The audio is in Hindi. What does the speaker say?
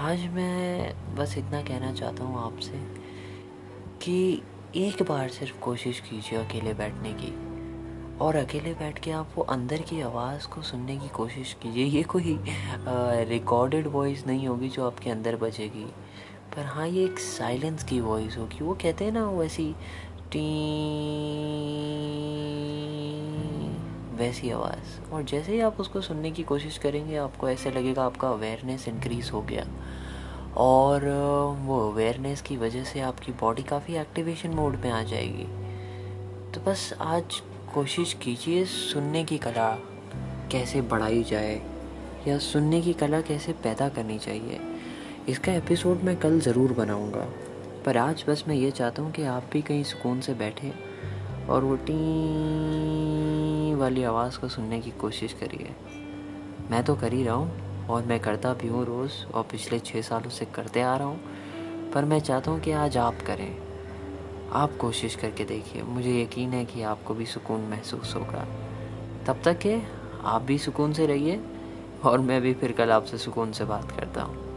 आज मैं बस इतना कहना चाहता हूँ आपसे कि एक बार सिर्फ़ कोशिश कीजिए अकेले बैठने की। और अकेले बैठ के आप वो अंदर की आवाज़ को सुनने की कोशिश कीजिए। ये कोई रिकॉर्डेड वॉइस नहीं होगी जो आपके अंदर बजेगी। पर हाँ ये एक साइलेंस की वॉइस होगी। वो कहते हैं ना वैसी टी वैसी आवाज़। और जैसे ही आप उसको सुनने की कोशिश करेंगे, आपको ऐसे लगेगा आपका अवेयरनेस इंक्रीज़ हो गया। और वो अवेयरनेस की वजह से आपकी बॉडी काफ़ी एक्टिवेशन मोड में आ जाएगी। तो बस आज कोशिश कीजिए सुनने की कला कैसे बढ़ाई जाए, या सुनने की कला कैसे पैदा करनी चाहिए। इसका एपिसोड मैं कल ज़रूर बनाऊँगा। पर आज बस मैं ये चाहता हूँ कि आप भी कहीं सुकून से बैठे और वो टी वाली आवाज़ को सुनने की कोशिश करिए। मैं तो कर ही रहा हूँ और मैं करता भी हूँ रोज़ और पिछले छः सालों से करते आ रहा हूँ, पर मैं चाहता हूँ कि आज आप करें। आप कोशिश करके देखिए, मुझे यकीन है कि आपको भी सुकून महसूस होगा। तब तक के आप भी सुकून से रहिए और मैं भी फिर कल आपसे सुकून से बात करता हूँ।